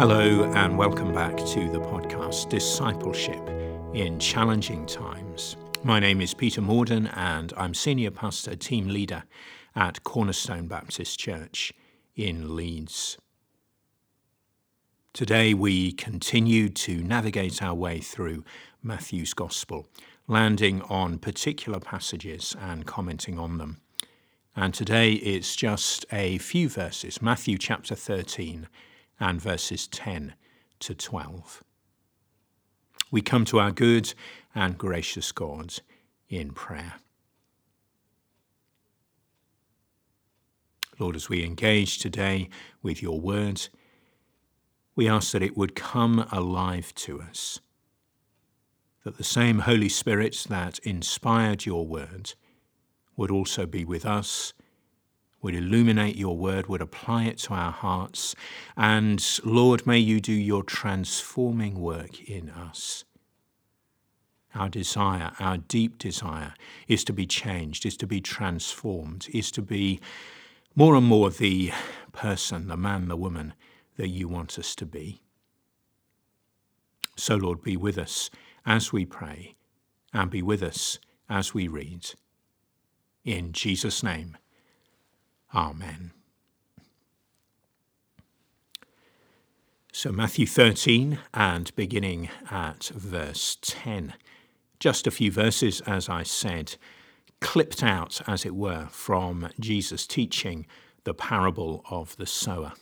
Hello, and welcome back to the podcast Discipleship in Challenging Times. My name is Peter Morden, and I'm Senior Pastor, Team Leader at Cornerstone Baptist Church in Leeds. Today, we continue to navigate our way through Matthew's Gospel, landing on particular passages and commenting on them. And today it's just a few verses, Matthew chapter 13 and verses 10 to 12. We come to our good and gracious God in prayer. Lord, as we engage today with your word, we ask that it would come alive to us, that the same Holy Spirit that inspired your word would also be with us would illuminate your word, would apply it to our hearts. And Lord, may you do your transforming work in us. Our desire, our deep desire, is to be changed, is to be transformed, is to be more and more the person, the man, the woman that you want us to be. So, Lord, be with us as we pray and be with us as we read. In Jesus' name. Amen. So, Matthew 13 and beginning at verse 10. Just a few verses, as I said, clipped out, as it were, from Jesus' teaching the parable of the sower.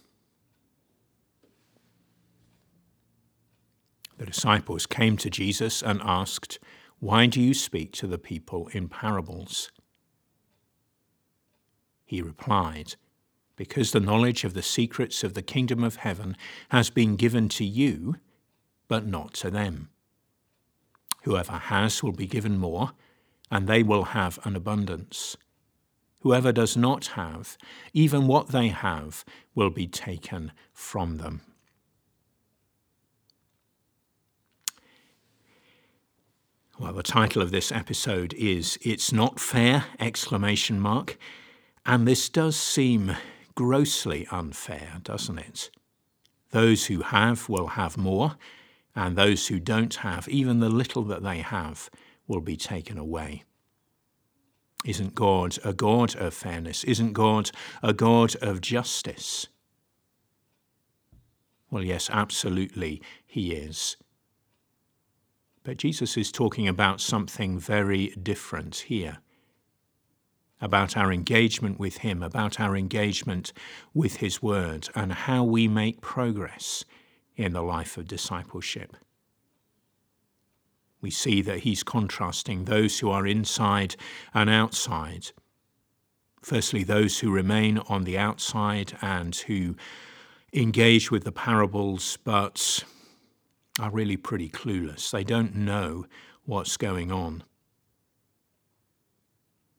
The disciples came to Jesus and asked, Why do you speak to the people in parables? He replied, Because the knowledge of the secrets of the kingdom of heaven has been given to you, but not to them. Whoever has will be given more, and they will have an abundance. Whoever does not have, even what they have, will be taken from them. Well, the title of this episode is It's Not Fair! exclamation mark. And this does seem grossly unfair, doesn't it? Those who have will have more, and those who don't have, even the little that they have, will be taken away. Isn't God a God of fairness? Isn't God a God of justice? Well, yes, absolutely, He is. But Jesus is talking about something very different here about our engagement with Him, about our engagement with His Word, and how we make progress in the life of discipleship. We see that He's contrasting those who are inside and outside. Firstly, those who remain on the outside and who engage with the parables but are really pretty clueless. They don't know what's going on.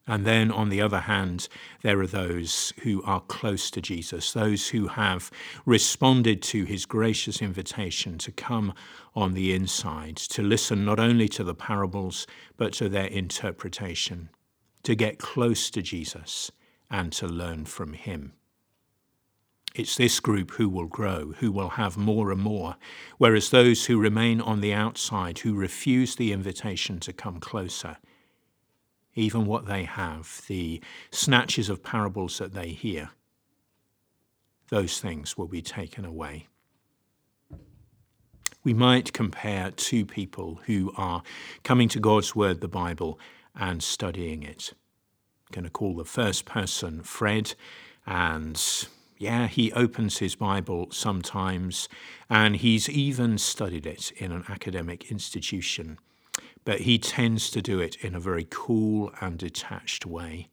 And then, on the other hand, there are those who are close to Jesus, those who have responded to his gracious invitation to come on the inside, to listen not only to the parables, but to their interpretation, to get close to Jesus and to learn from him. It's this group who will grow, who will have more and more, whereas those who remain on the outside, who refuse the invitation to come closer, even what they have, the snatches of parables that they hear, those things will be taken away. We might compare two people who are coming to God's Word, the Bible, and studying it. I'm going to call the first person Fred, and yeah, he opens his Bible sometimes, and he's even studied it in an academic institution but he tends to do it in a very cool and detached way.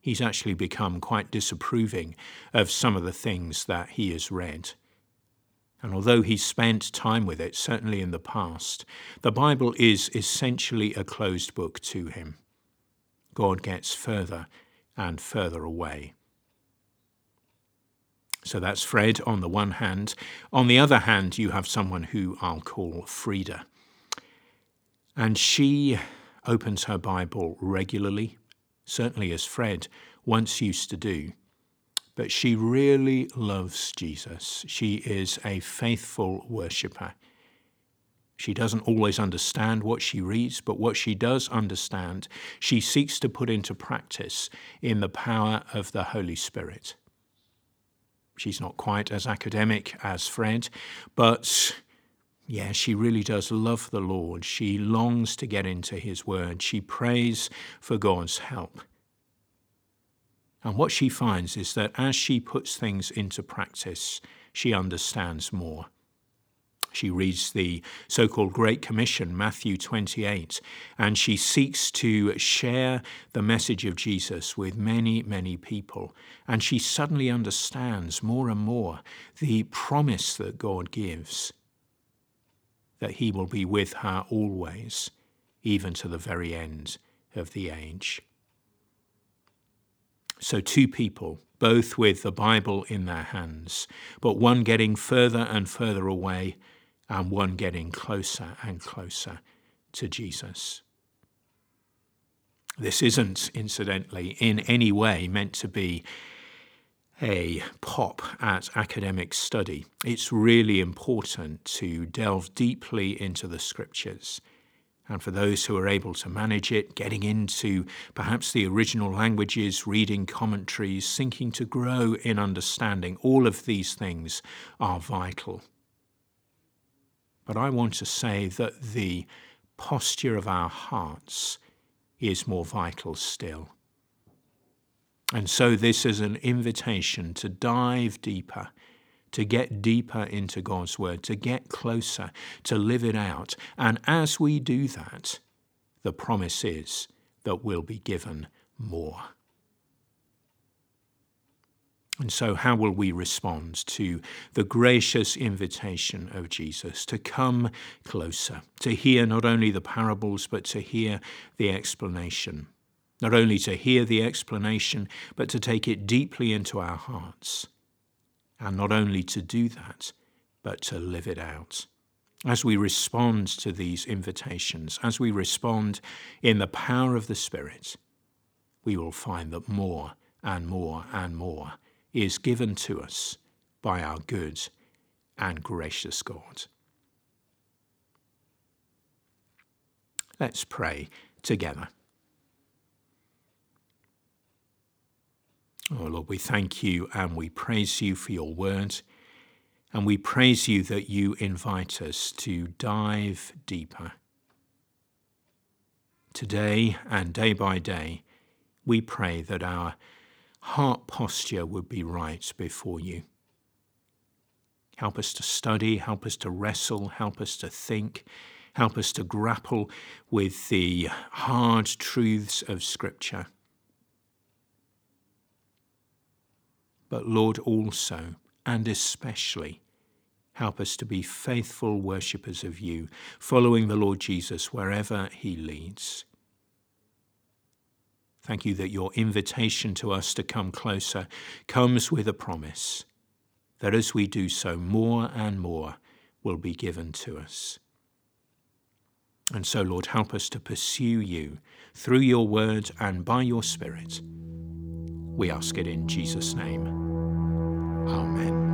He's actually become quite disapproving of some of the things that he has read. And although he's spent time with it, certainly in the past, the Bible is essentially a closed book to him. God gets further and further away. So that's Fred on the one hand. On the other hand, you have someone who I'll call Frida. And she opens her Bible regularly, certainly as Fred once used to do. but she really loves Jesus. She is a faithful worshipper. She doesn't always understand what she reads, but what she does understand, she seeks to put into practice in the power of the Holy Spirit. She's not quite as academic as Fred, but yeah, she really does love the Lord. She longs to get into His Word. She prays for God's help. And what she finds is that as she puts things into practice, she understands more. She reads the so called Great Commission, Matthew 28, and she seeks to share the message of Jesus with many, many people. And she suddenly understands more and more the promise that God gives that He will be with her always, even to the very end of the age. So, two people, both with the Bible in their hands, but one getting further and further away and one getting closer and closer to Jesus. This isn't, incidentally, in any way meant to be a pop at academic study. It's really important to delve deeply into the scriptures. And for those who are able to manage it, getting into perhaps the original languages, reading commentaries, seeking to grow in understanding, all of these things are vital. But I want to say that the posture of our hearts is more vital still. And so, this is an invitation to dive deeper, to get deeper into God's Word, to get closer, to live it out. And as we do that, the promise is that we'll be given more. And so, how will we respond to the gracious invitation of Jesus to come closer, to hear not only the parables, but to hear the explanation? Not only to hear the explanation, but to take it deeply into our hearts. And not only to do that, but to live it out. As we respond to these invitations, as we respond in the power of the Spirit, we will find that more and more and more is given to us by our good and gracious God. Let's pray together. Oh Lord, we thank you and we praise you for your word. And we praise you that you invite us to dive deeper. Today and day by day, we pray that our heart posture would be right before you. Help us to study, help us to wrestle, help us to think, help us to grapple with the hard truths of Scripture. But Lord, also and especially, help us to be faithful worshippers of you, following the Lord Jesus wherever he leads. Thank you that your invitation to us to come closer comes with a promise that as we do so, more and more will be given to us. And so, Lord, help us to pursue you through your word and by your Spirit. We ask it in Jesus' name. Amen.